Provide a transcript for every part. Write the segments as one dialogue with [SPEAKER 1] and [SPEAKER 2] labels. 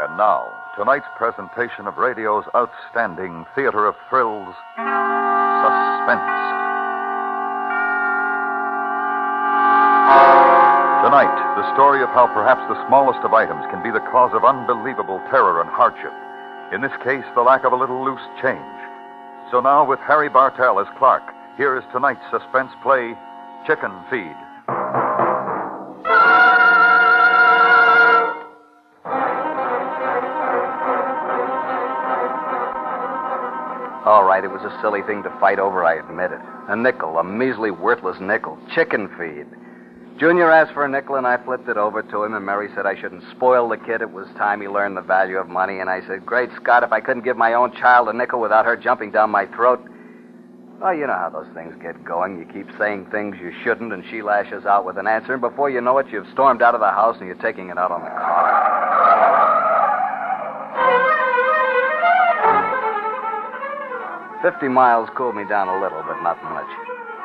[SPEAKER 1] And now, tonight's presentation of radio's outstanding theater of thrills, Suspense. Tonight, the story of how perhaps the smallest of items can be the cause of unbelievable terror and hardship. In this case, the lack of a little loose change. So now, with Harry Bartell as Clark, here is tonight's suspense play, Chicken Feed.
[SPEAKER 2] Was a silly thing to fight over, I admit it. A nickel, a measly, worthless nickel. Chicken feed. Junior asked for a nickel, and I flipped it over to him, and Mary said I shouldn't spoil the kid. It was time he learned the value of money, and I said, Great Scott, if I couldn't give my own child a nickel without her jumping down my throat. Well, you know how those things get going. You keep saying things you shouldn't, and she lashes out with an answer, and before you know it, you've stormed out of the house and you're taking it out on the car. Fifty miles cooled me down a little, but not much.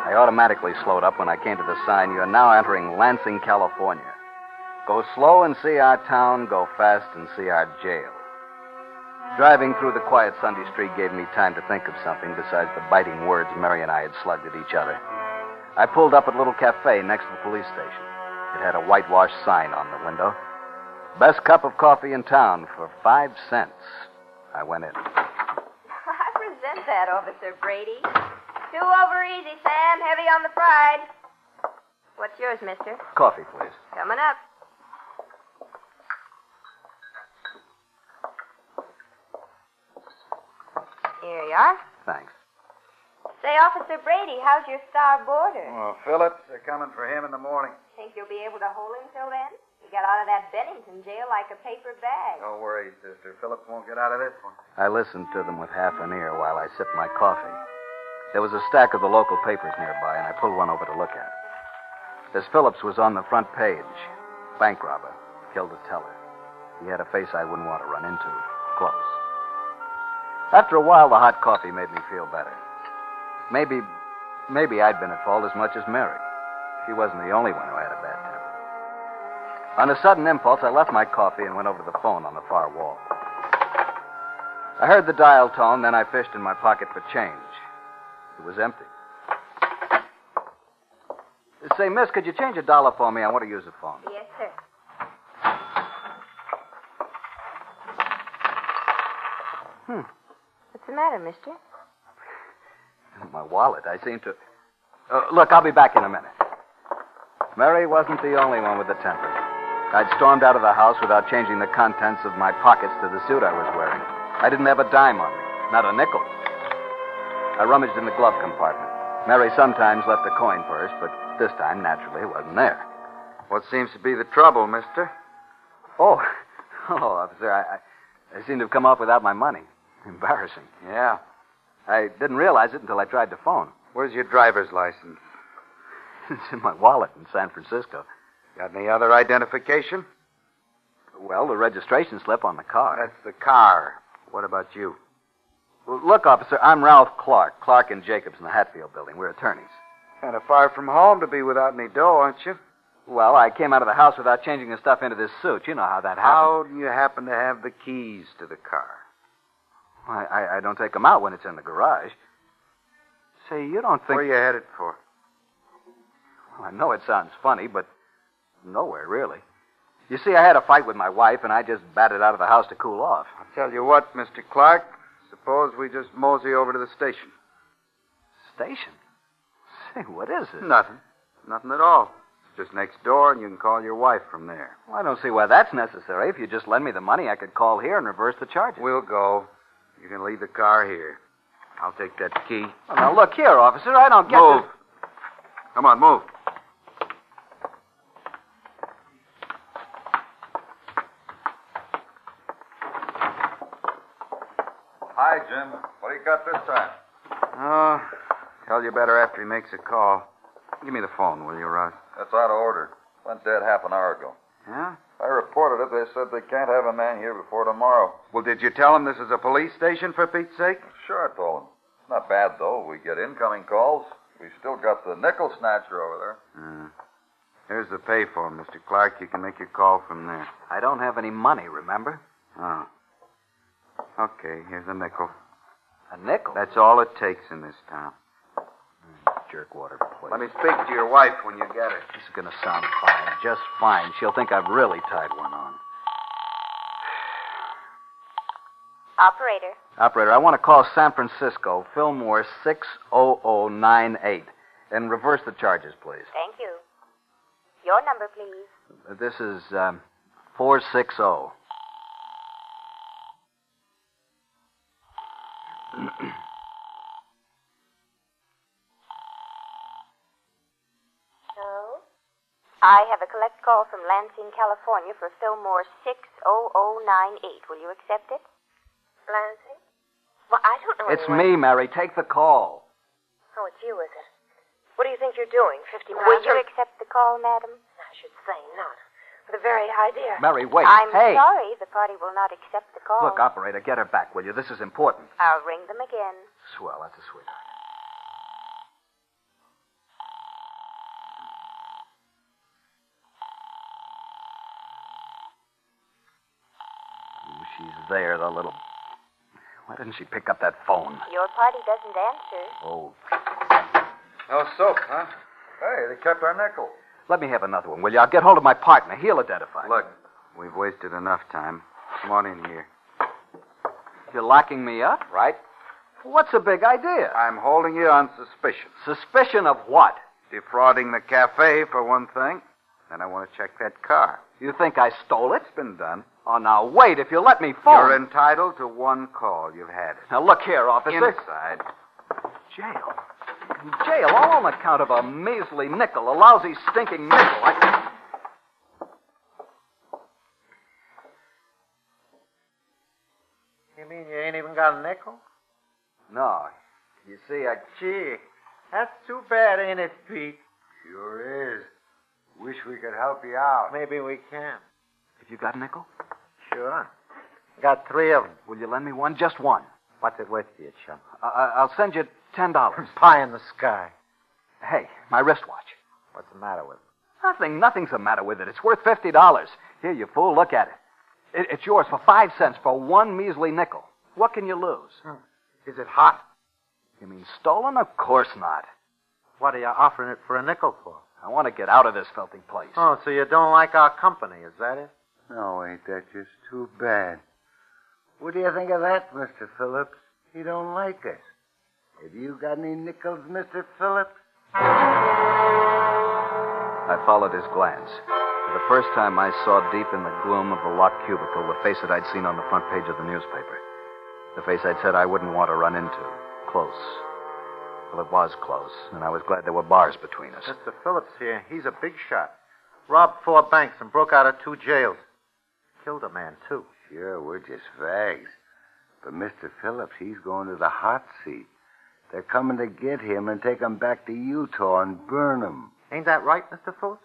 [SPEAKER 2] I automatically slowed up when I came to the sign, You are now entering Lansing, California. Go slow and see our town, go fast and see our jail. Driving through the quiet Sunday street gave me time to think of something besides the biting words Mary and I had slugged at each other. I pulled up at a little cafe next to the police station. It had a whitewashed sign on the window. Best cup of coffee in town for five cents. I went in.
[SPEAKER 3] I resent that, Officer Brady. Two over easy, Sam. Heavy on the fried. What's yours, mister?
[SPEAKER 2] Coffee, please.
[SPEAKER 3] Coming up. Here you are.
[SPEAKER 2] Thanks.
[SPEAKER 3] Say, Officer Brady, how's your star boarder?
[SPEAKER 4] Well, Phillips, they're coming for him in the morning.
[SPEAKER 3] Think you'll be able to hold him till then? He got out of that Bennington jail like a paper bag.
[SPEAKER 4] Don't worry, sister. Phillips won't get out of this one.
[SPEAKER 2] I listened to them with half an ear while I sipped my coffee. There was a stack of the local papers nearby, and I pulled one over to look at. This Phillips was on the front page. Bank robber. Killed a teller. He had a face I wouldn't want to run into. Close. After a while, the hot coffee made me feel better. Maybe, maybe I'd been at fault as much as Mary. She wasn't the only one who had a bad temper. On a sudden impulse, I left my coffee and went over to the phone on the far wall. I heard the dial tone, then I fished in my pocket for change. It was empty. Say, miss, could you change a dollar for me? I want to use the phone.
[SPEAKER 3] Yes, sir.
[SPEAKER 2] Hmm.
[SPEAKER 3] What's the matter, mister?
[SPEAKER 2] My wallet. I seem to. Uh, look, I'll be back in a minute. Mary wasn't the only one with a temper. I'd stormed out of the house without changing the contents of my pockets to the suit I was wearing. I didn't have a dime on me, not a nickel. I rummaged in the glove compartment. Mary sometimes left a coin purse, but this time, naturally, it wasn't there.
[SPEAKER 4] What seems to be the trouble, mister?
[SPEAKER 2] Oh, oh, officer, I, I, I seem to have come off without my money. Embarrassing.
[SPEAKER 4] Yeah.
[SPEAKER 2] I didn't realize it until I tried to phone.
[SPEAKER 4] Where's your driver's license?
[SPEAKER 2] It's in my wallet in San Francisco.
[SPEAKER 4] Got any other identification?
[SPEAKER 2] Well, the registration slip on the car.
[SPEAKER 4] That's the car. What about you?
[SPEAKER 2] Well, look, officer, I'm Ralph Clark. Clark and Jacobs in the Hatfield building. We're attorneys.
[SPEAKER 4] Kind of far from home to be without any dough, aren't you?
[SPEAKER 2] Well, I came out of the house without changing the stuff into this suit. You know how that happened.
[SPEAKER 4] How do you happen to have the keys to the car?
[SPEAKER 2] I, I, I don't take them out when it's in the garage. Say, you don't think.
[SPEAKER 4] Where are you headed for?
[SPEAKER 2] Well, I know it sounds funny, but nowhere, really. You see, I had a fight with my wife, and I just batted out of the house to cool off.
[SPEAKER 4] I'll tell you what, Mr. Clark. Suppose we just mosey over to the station.
[SPEAKER 2] Station? Say, what is it?
[SPEAKER 4] Nothing. Nothing at all. It's just next door, and you can call your wife from there.
[SPEAKER 2] Well, I don't see why that's necessary. If you just lend me the money, I could call here and reverse the charges.
[SPEAKER 4] We'll go. You can leave the car here. I'll take that key.
[SPEAKER 2] Well, now, look here, officer. I don't get
[SPEAKER 4] move.
[SPEAKER 2] this.
[SPEAKER 4] Come on, move.
[SPEAKER 1] Hi, Jim. What do you got this time?
[SPEAKER 4] Oh, tell you better after he makes a call. Give me the phone, will you, Russ?
[SPEAKER 1] That's out of order. Went dead half an hour ago.
[SPEAKER 4] Yeah?
[SPEAKER 1] I reported it. They said they can't have a man here before tomorrow.
[SPEAKER 4] Well, did you tell him this is a police station, for Pete's sake?
[SPEAKER 1] Sure, I told him. Not bad, though. We get incoming calls. We still got the nickel snatcher over there.
[SPEAKER 4] Hmm. Here's the payphone, Mr. Clark. You can make your call from there.
[SPEAKER 2] I don't have any money, remember?
[SPEAKER 4] Oh. Okay, here's a nickel.
[SPEAKER 2] A nickel?
[SPEAKER 4] That's all it takes in this town.
[SPEAKER 2] jerkwater place.
[SPEAKER 4] Let me speak to your wife when you get her.
[SPEAKER 2] This is going to sound fine. Just fine. She'll think I've really tied one on.
[SPEAKER 3] Operator.
[SPEAKER 2] Operator, I want to call San Francisco, Fillmore 60098. And reverse the charges, please.
[SPEAKER 3] Thank you. Your number, please.
[SPEAKER 2] This is um, 460.
[SPEAKER 3] I have a collect call from Lansing, California for Fillmore 60098. Will you accept it?
[SPEAKER 5] Lansing? Well, I don't know
[SPEAKER 2] It's
[SPEAKER 5] anyone.
[SPEAKER 2] me, Mary. Take the call.
[SPEAKER 5] Oh, it's you, is it? What do you think you're doing? Fifty miles
[SPEAKER 3] Will you
[SPEAKER 5] from...
[SPEAKER 3] accept the call, madam?
[SPEAKER 5] I should say not. For the very idea.
[SPEAKER 2] Mary, wait.
[SPEAKER 3] I'm
[SPEAKER 2] hey.
[SPEAKER 3] sorry. The party will not accept the call.
[SPEAKER 2] Look, operator, get her back, will you? This is important.
[SPEAKER 3] I'll ring them again.
[SPEAKER 2] Swell, that's a sweetheart. She's there, the little. Why didn't she pick up that phone?
[SPEAKER 3] Your party doesn't answer.
[SPEAKER 2] Oh,
[SPEAKER 4] No soap, huh?
[SPEAKER 1] Hey, they kept our nickel.
[SPEAKER 2] let me have another one, will you? I'll get hold of my partner. He'll identify.
[SPEAKER 4] Look, we've wasted enough time. Come on in here.
[SPEAKER 2] you're locking me up?
[SPEAKER 4] Right?
[SPEAKER 2] What's the big idea?
[SPEAKER 4] I'm holding you on suspicion.
[SPEAKER 2] Suspicion of what?
[SPEAKER 4] Defrauding the cafe, for one thing. Then I want to check that car.
[SPEAKER 2] You think I stole it?
[SPEAKER 4] It's been done.
[SPEAKER 2] Oh, now wait. If you'll let me phone.
[SPEAKER 4] You're entitled to one call. You've had it.
[SPEAKER 2] Now look here, officer.
[SPEAKER 4] Inside.
[SPEAKER 2] Jail. Jail, all on account of a measly nickel, a lousy, stinking nickel. I...
[SPEAKER 6] You mean you ain't even got a nickel?
[SPEAKER 2] No. You see, I.
[SPEAKER 6] Gee, that's too bad, ain't it, Pete?
[SPEAKER 7] Sure is. Wish we could help you out.
[SPEAKER 6] Maybe we can.
[SPEAKER 2] Have you got a nickel?
[SPEAKER 6] Sure. Got three of them.
[SPEAKER 2] Will you lend me one? Just one.
[SPEAKER 6] What's it worth to you, chum?
[SPEAKER 2] I- I- I'll send you ten dollars.
[SPEAKER 6] Pie in the sky.
[SPEAKER 2] hey, my wristwatch.
[SPEAKER 6] What's the matter with it?
[SPEAKER 2] Nothing. Nothing's the matter with it. It's worth fifty dollars. Here, you fool. Look at it. it. It's yours for five cents for one measly nickel. What can you lose?
[SPEAKER 6] Is it hot?
[SPEAKER 2] You mean stolen? Of course not.
[SPEAKER 6] What are you offering it for a nickel for?
[SPEAKER 2] I want to get out of this filthy place.
[SPEAKER 6] Oh, so you don't like our company, is that it?
[SPEAKER 7] No, ain't that just too bad? What do you think of that, Mr. Phillips? He don't like us. Have you got any nickels, Mr. Phillips?
[SPEAKER 2] I followed his glance. For the first time, I saw deep in the gloom of the locked cubicle the face that I'd seen on the front page of the newspaper. The face I'd said I wouldn't want to run into. Close. Well, it was close, and I was glad there were bars between us.
[SPEAKER 6] Mr. Phillips here, he's a big shot. Robbed four banks and broke out of two jails. Killed a man, too.
[SPEAKER 7] Sure, we're just fags. But Mr. Phillips, he's going to the hot seat. They're coming to get him and take him back to Utah and burn him.
[SPEAKER 6] Ain't that right, Mr. Phillips?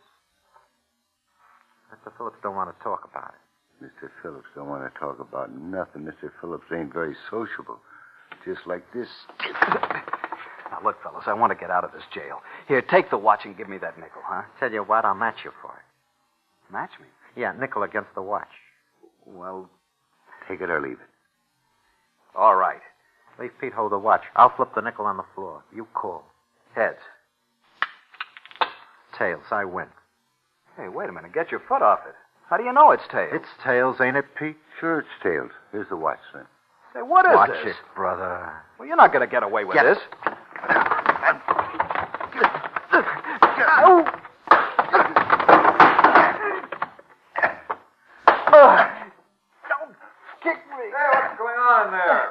[SPEAKER 6] Mr. Phillips don't want to talk about it.
[SPEAKER 7] Mr. Phillips don't want to talk about nothing. Mr. Phillips ain't very sociable. Just like this.
[SPEAKER 2] Now, look, fellas, I want to get out of this jail. Here, take the watch and give me that nickel, huh?
[SPEAKER 6] Tell you what, I'll match you for it.
[SPEAKER 2] Match me.
[SPEAKER 6] Yeah, nickel against the watch.
[SPEAKER 2] Well,
[SPEAKER 7] Take it or leave it.
[SPEAKER 2] all right.
[SPEAKER 6] Leave Pete hold the watch. I'll flip the nickel on the floor. You call.
[SPEAKER 2] Heads.
[SPEAKER 6] Tails, I win.
[SPEAKER 2] Hey, wait a minute. Get your foot off it. How do you know it's tails?
[SPEAKER 6] It's tails, ain't it, Pete?
[SPEAKER 7] Sure, it's tails. Here's the watch, then.
[SPEAKER 2] Say, what is
[SPEAKER 6] Watch
[SPEAKER 2] this?
[SPEAKER 6] Watch it, brother.
[SPEAKER 2] Well, you're not going to get away with
[SPEAKER 6] Get
[SPEAKER 2] this. Don't kick me.
[SPEAKER 4] what's going on there?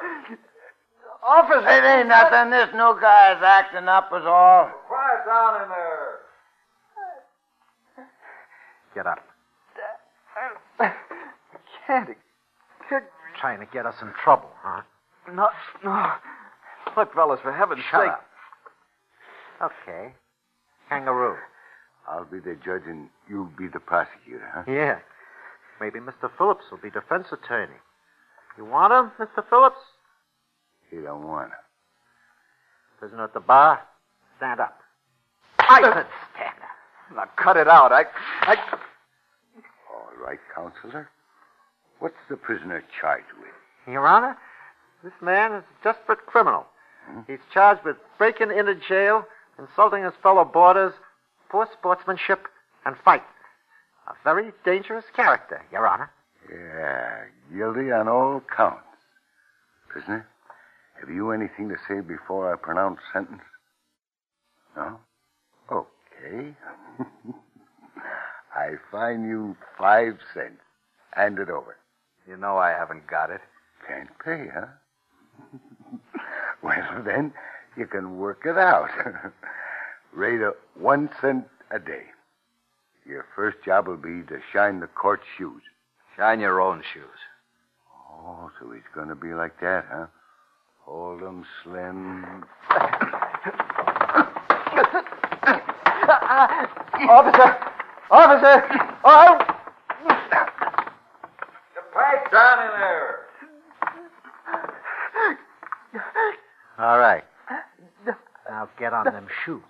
[SPEAKER 2] Officer.
[SPEAKER 7] It ain't nothing. This new guy's acting up is all.
[SPEAKER 4] Quiet down in there.
[SPEAKER 6] Get up.
[SPEAKER 2] Can't kick
[SPEAKER 6] Trying to get us in trouble, huh?
[SPEAKER 2] No, no. Look, fellas, for heaven's
[SPEAKER 6] Shut
[SPEAKER 2] sake.
[SPEAKER 6] up. Okay. Kangaroo.
[SPEAKER 7] I'll be the judge and you'll be the prosecutor, huh?
[SPEAKER 6] Yeah. Maybe Mr. Phillips will be defense attorney. You want him, Mr. Phillips?
[SPEAKER 7] He don't want to.
[SPEAKER 6] Prisoner at the bar? Stand up. I said stand up.
[SPEAKER 2] Now, cut it out. I. I.
[SPEAKER 7] All right, counselor. What's the prisoner charged with?
[SPEAKER 6] Your Honor, this man is a desperate criminal. He's charged with breaking into jail, insulting his fellow boarders, poor sportsmanship, and fight. A very dangerous character, Your Honor.
[SPEAKER 7] Yeah, guilty on all counts. Prisoner, have you anything to say before I pronounce sentence? No? Okay. I fine you five cents. Hand it over.
[SPEAKER 2] You know I haven't got it.
[SPEAKER 7] Can't pay, huh? well, then, you can work it out. Rate of one cent a day. Your first job will be to shine the court shoes.
[SPEAKER 2] Shine your own shoes.
[SPEAKER 7] Oh, so he's going to be like that, huh? Hold 'em slim.
[SPEAKER 6] Officer! Officer! Oh!
[SPEAKER 4] Pipe down in there.
[SPEAKER 6] All right. Uh, now get on them shoes.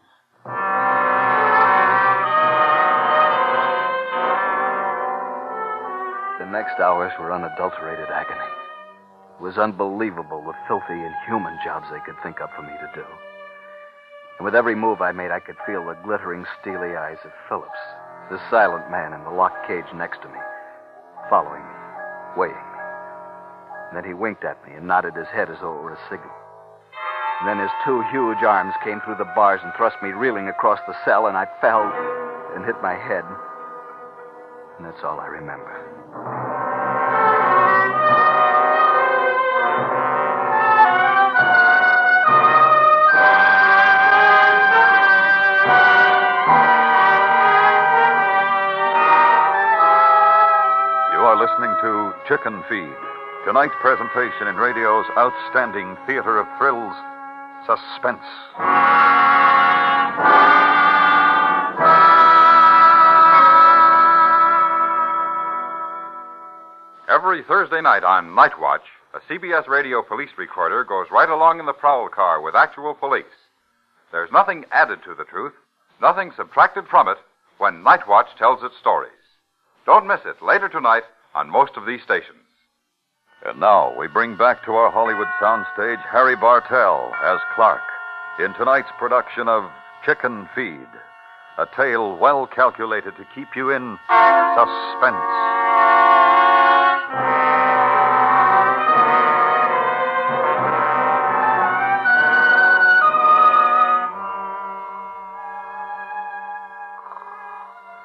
[SPEAKER 2] The next hours were unadulterated agony. It was unbelievable the filthy, inhuman jobs they could think up for me to do. And with every move I made, I could feel the glittering, steely eyes of Phillips, the silent man in the locked cage next to me, following me, weighing me. And then he winked at me and nodded his head as though it were a signal. And then his two huge arms came through the bars and thrust me reeling across the cell, and I fell and hit my head. And that's all I remember.
[SPEAKER 1] You are listening to Chicken Feed. Tonight's presentation in radio's outstanding theater of thrills, Suspense.
[SPEAKER 8] Every Thursday night on Night Watch, a CBS radio police recorder goes right along in the prowl car with actual police. There's nothing added to the truth, nothing subtracted from it when Night Watch tells its stories. Don't miss it later tonight on most of these stations.
[SPEAKER 1] And now we bring back to our Hollywood soundstage Harry Bartell as Clark in tonight's production of Chicken Feed, a tale well calculated to keep you in suspense.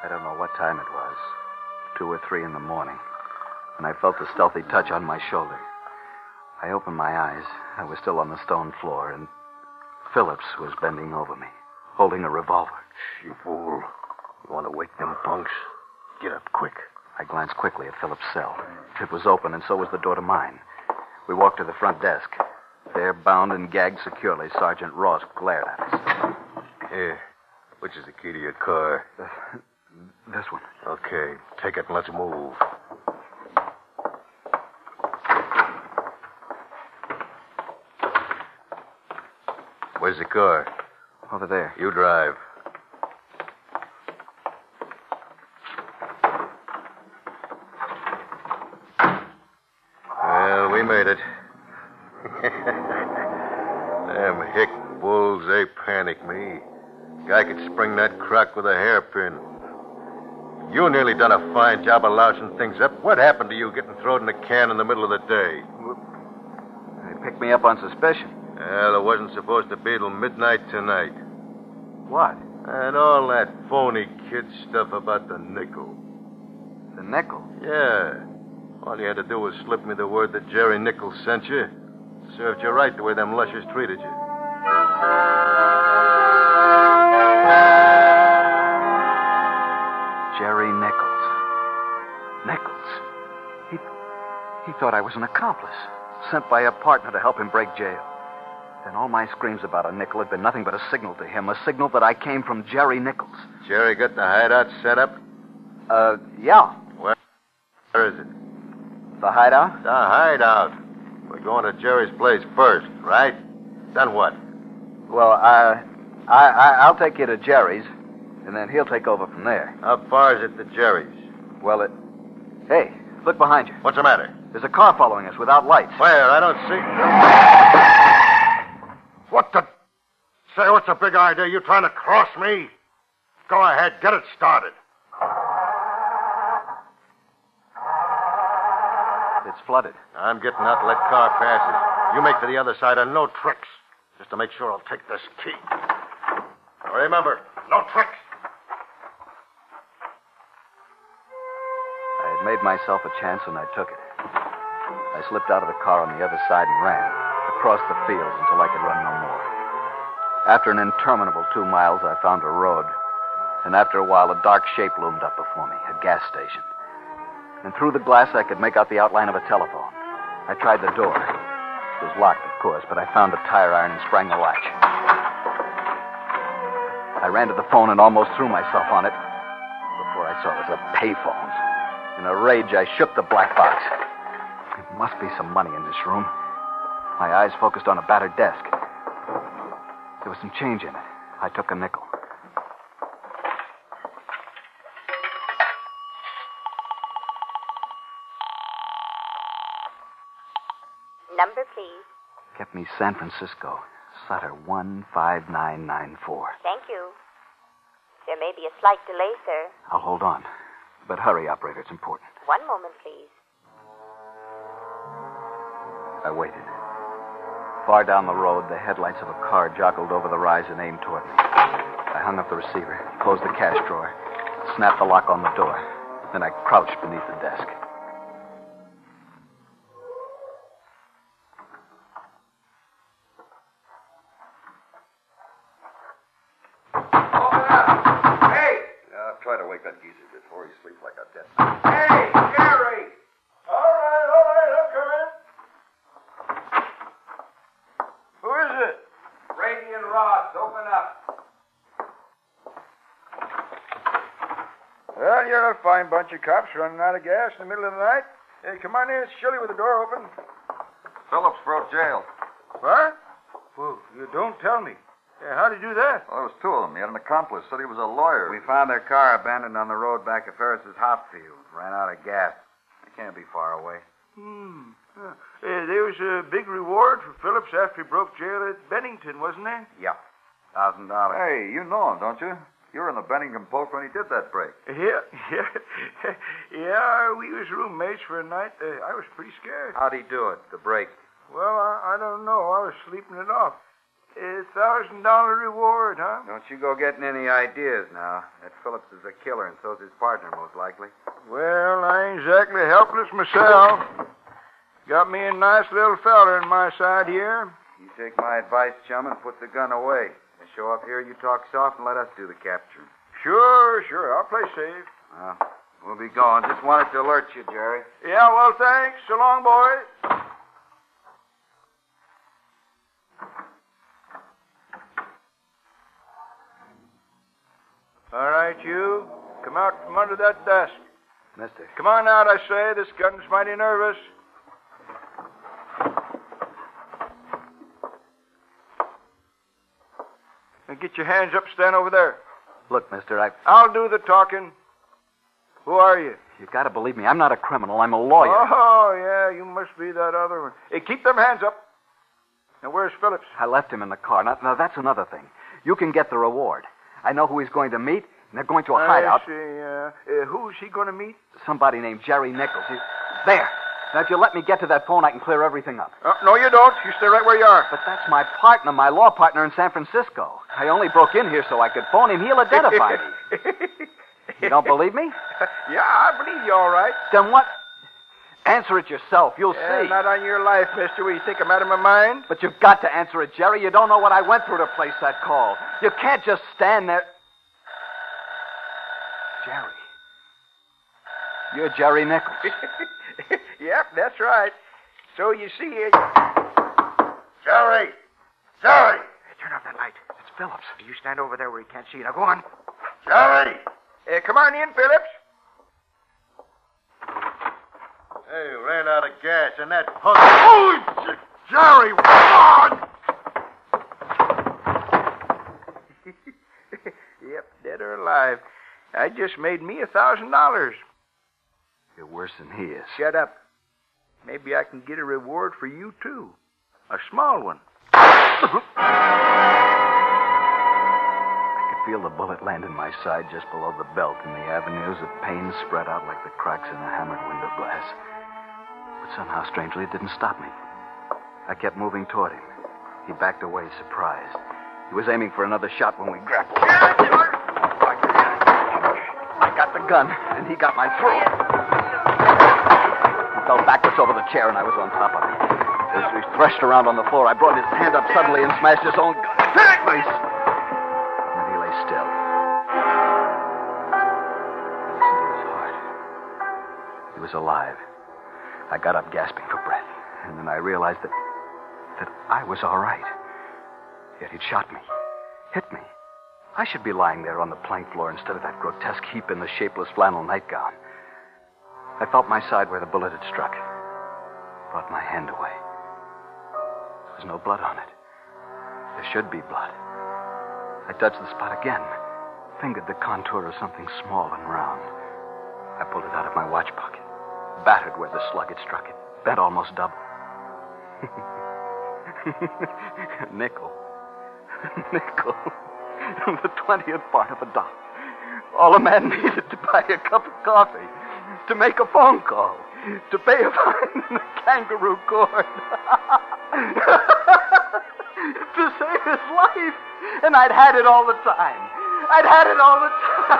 [SPEAKER 2] I don't know what time it was. Two or three in the morning. And I felt a stealthy touch on my shoulder. I opened my eyes. I was still on the stone floor, and Phillips was bending over me, holding a revolver.
[SPEAKER 9] You fool. You want to wake them punks? Get up quick.
[SPEAKER 2] I glanced quickly at Phillips' cell. It was open, and so was the door to mine. We walked to the front desk. There, bound and gagged securely, Sergeant Ross glared at us.
[SPEAKER 9] Here. Which is the key to your car?
[SPEAKER 2] This one.
[SPEAKER 9] Okay. Take it and let's move. Where's the car?
[SPEAKER 2] Over there.
[SPEAKER 9] You drive. Well, we made it. Them hick bulls, they panic me. Guy could spring that crock with a hairpin. You nearly done a fine job of lousing things up. What happened to you getting thrown in a can in the middle of the day?
[SPEAKER 2] They picked me up on suspicion.
[SPEAKER 9] Well, it wasn't supposed to be till midnight tonight.
[SPEAKER 2] What?
[SPEAKER 9] And all that phony kid stuff about the nickel.
[SPEAKER 2] The nickel.
[SPEAKER 9] Yeah. All you had to do was slip me the word that Jerry Nichols sent you. Served you right the way them lushers treated you.
[SPEAKER 2] Jerry Nichols. Nichols. He, he thought I was an accomplice, sent by a partner to help him break jail. Then all my screams about a nickel had been nothing but a signal to him, a signal that I came from Jerry Nichols.
[SPEAKER 9] Jerry got the hideout set up?
[SPEAKER 2] Uh, yeah.
[SPEAKER 9] Where is it?
[SPEAKER 2] The hideout?
[SPEAKER 9] The hideout. We're going to Jerry's place first, right? Then what?
[SPEAKER 2] Well, uh, I, I, I'll take you to Jerry's, and then he'll take over from there.
[SPEAKER 9] How far is it to Jerry's?
[SPEAKER 2] Well, it. Hey, Look behind you.
[SPEAKER 9] What's the matter?
[SPEAKER 2] There's a car following us without lights.
[SPEAKER 9] Where? I don't see. What the? Say, what's the big idea? You trying to cross me? Go ahead, get it started.
[SPEAKER 2] It's flooded.
[SPEAKER 9] I'm getting out to let car passes. You make for the other side and no tricks. Just to make sure I'll take this key. Now remember, no tricks.
[SPEAKER 2] I had made myself a chance and I took it. I slipped out of the car on the other side and ran across the fields until I could run no more. After an interminable two miles, I found a road. And after a while, a dark shape loomed up before me, a gas station. And through the glass, I could make out the outline of a telephone. I tried the door. It was locked, of course, but I found a tire iron and sprang the latch. I ran to the phone and almost threw myself on it before I saw it was a payphone. In a rage, I shook the black box. There must be some money in this room. My eyes focused on a battered desk. There was some change in it. I took a nickel.
[SPEAKER 3] Number, please.
[SPEAKER 2] Kept me San Francisco. Sutter 15994.
[SPEAKER 3] Thank you. There may be a slight delay, sir.
[SPEAKER 2] I'll hold on. But hurry, operator. It's important.
[SPEAKER 3] One moment, please.
[SPEAKER 2] I waited. Far down the road, the headlights of a car joggled over the rise and aimed toward me. I hung up the receiver, closed the cash drawer, snapped the lock on the door. Then I crouched beneath the desk.
[SPEAKER 10] Fine bunch of cops running out of gas in the middle of the night. Hey, come on in. It's chilly with the door open.
[SPEAKER 1] Phillips broke jail.
[SPEAKER 10] What? Well, you don't tell me. Hey, how'd he do that?
[SPEAKER 1] Well, there was two of them. He had an accomplice. Said he was a lawyer.
[SPEAKER 4] We found their car abandoned on the road back of Ferris's hop field. Ran out of gas. It can't be far away.
[SPEAKER 10] Hmm. Uh, there was a big reward for Phillips after he broke jail at Bennington, wasn't there?
[SPEAKER 4] Yep. Thousand dollars.
[SPEAKER 1] Hey, you know him, don't you? You were in the Bennington Post when he did that break.
[SPEAKER 10] Yeah, yeah. yeah, we was roommates for a night. Uh, I was pretty scared.
[SPEAKER 4] How'd he do it, the break?
[SPEAKER 10] Well, I, I don't know. I was sleeping it off. A thousand dollar reward, huh?
[SPEAKER 4] Don't you go getting any ideas now. That Phillips is a killer, and so's his partner, most likely.
[SPEAKER 10] Well, I ain't exactly helpless myself. Got me a nice little feller in my side here.
[SPEAKER 4] You take my advice, chum, and put the gun away. Show up here, you talk soft, and let us do the capturing.
[SPEAKER 10] Sure, sure. I'll play safe.
[SPEAKER 4] Well, we'll be going. Just wanted to alert you, Jerry.
[SPEAKER 10] Yeah, well, thanks. So long, boys. All right, you. Come out from under that desk.
[SPEAKER 2] Mister.
[SPEAKER 10] Come on out, I say. This gun's mighty nervous. Get your hands up, stand over there.
[SPEAKER 2] Look, mister, I.
[SPEAKER 10] I'll do the talking. Who are you?
[SPEAKER 2] You've gotta believe me. I'm not a criminal. I'm a lawyer.
[SPEAKER 10] Oh, yeah, you must be that other one. Hey, keep them hands up. Now, where's Phillips?
[SPEAKER 2] I left him in the car. Now, now, that's another thing. You can get the reward. I know who he's going to meet, and they're going to a hideout.
[SPEAKER 10] I see, uh, uh, who's he going to meet?
[SPEAKER 2] Somebody named Jerry Nichols. He... There. Now, if you let me get to that phone, I can clear everything up.
[SPEAKER 10] Uh, no, you don't. You stay right where you are.
[SPEAKER 2] But that's my partner, my law partner in San Francisco. I only broke in here so I could phone him. He'll identify me. You don't believe me?
[SPEAKER 10] yeah, I believe you all right.
[SPEAKER 2] Then what? Answer it yourself. You'll
[SPEAKER 10] Yeah,
[SPEAKER 2] see.
[SPEAKER 10] Not on your life, mister. What, you think I'm out of my mind?
[SPEAKER 2] But you've got to answer it, Jerry. You don't know what I went through to place that call. You can't just stand there. Jerry. You're Jerry Nichols.
[SPEAKER 10] yep, that's right. So you see, it.
[SPEAKER 9] Jerry! Jerry!
[SPEAKER 10] turn off that light.
[SPEAKER 2] It's Phillips.
[SPEAKER 10] You stand over there where he can't see. you. Now go on.
[SPEAKER 9] Jerry!
[SPEAKER 10] Uh, come on in, Phillips.
[SPEAKER 9] Hey, ran out of gas, and that punk. Oh, J- Jerry! What?
[SPEAKER 10] yep, dead or alive. I just made me a thousand dollars.
[SPEAKER 2] You're worse than he is.
[SPEAKER 10] Shut up. Maybe I can get a reward for you, too. A small one.
[SPEAKER 2] I could feel the bullet land in my side just below the belt, and the avenues of pain spread out like the cracks in a hammered window glass. But somehow, strangely, it didn't stop me. I kept moving toward him. He backed away, surprised. He was aiming for another shot when we grappled. I got the gun, and he got my throat. Fell backwards over the chair, and I was on top of him. As we threshed around on the floor, I brought his hand up suddenly and smashed his own gun face. And he lay still. I listened to his heart. He was alive. I got up gasping for breath, and then I realized that that I was all right. Yet he'd shot me, hit me. I should be lying there on the plank floor instead of that grotesque heap in the shapeless flannel nightgown. I felt my side where the bullet had struck. Brought my hand away. There was no blood on it. There should be blood. I touched the spot again, fingered the contour of something small and round. I pulled it out of my watch pocket, battered where the slug had struck it, bent almost double. nickel. nickel. the twentieth part of a dollar. All a man needed to buy a cup of coffee, to make a phone call, to pay a fine in the kangaroo court. to save his life. And I'd had it all the time. I'd had it all the time.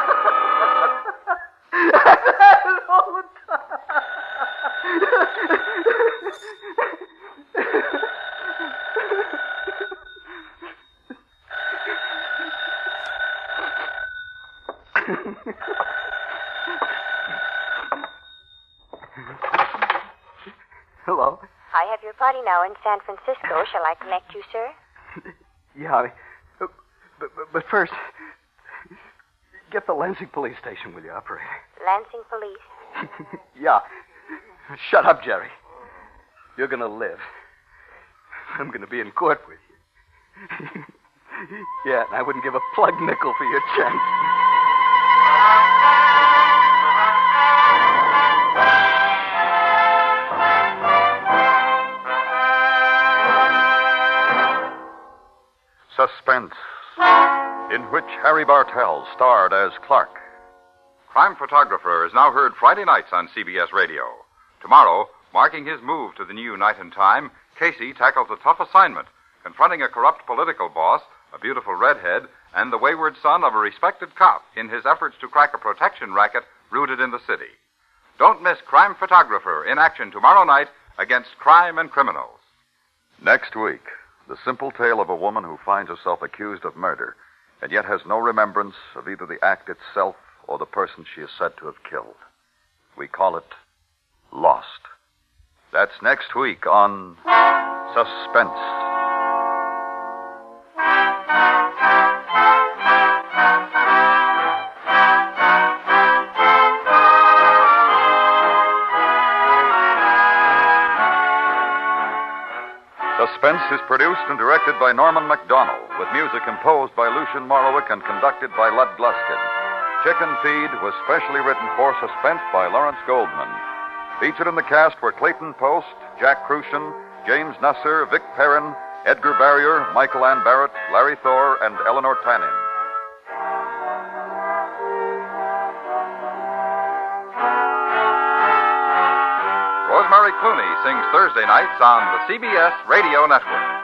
[SPEAKER 2] I'd had it all the
[SPEAKER 5] I have your party now in San Francisco. Shall I connect you, sir?
[SPEAKER 2] Yeah, but, but, but first, get the Lansing police station, will you, operator?
[SPEAKER 5] Lansing Police.
[SPEAKER 2] yeah. Shut up, Jerry. You're going to live. I'm going to be in court with you. yeah, and I wouldn't give a plug nickel for your chance.
[SPEAKER 1] Suspense, in which Harry Bartell starred as Clark.
[SPEAKER 8] Crime Photographer is now heard Friday nights on CBS Radio. Tomorrow, marking his move to the new Night and Time, Casey tackles a tough assignment, confronting a corrupt political boss, a beautiful redhead, and the wayward son of a respected cop in his efforts to crack a protection racket rooted in the city. Don't miss Crime Photographer in action tomorrow night against crime and criminals.
[SPEAKER 1] Next week, the simple tale of a woman who finds herself accused of murder and yet has no remembrance of either the act itself or the person she is said to have killed. We call it Lost. That's next week on Suspense. Suspense is produced and directed by Norman Macdonnell, with music composed by Lucien Moraweck and conducted by Lud Gluskin. Chicken Feed was specially written for Suspense by Lawrence Goldman. Featured in the cast were Clayton Post, Jack Kruschen, James Nusser, Vic Perrin, Edgar Barrier, Michael Ann Barrett, Larry Thor, and Eleanor Tanin. Clooney sings Thursday nights on the CBS Radio Network.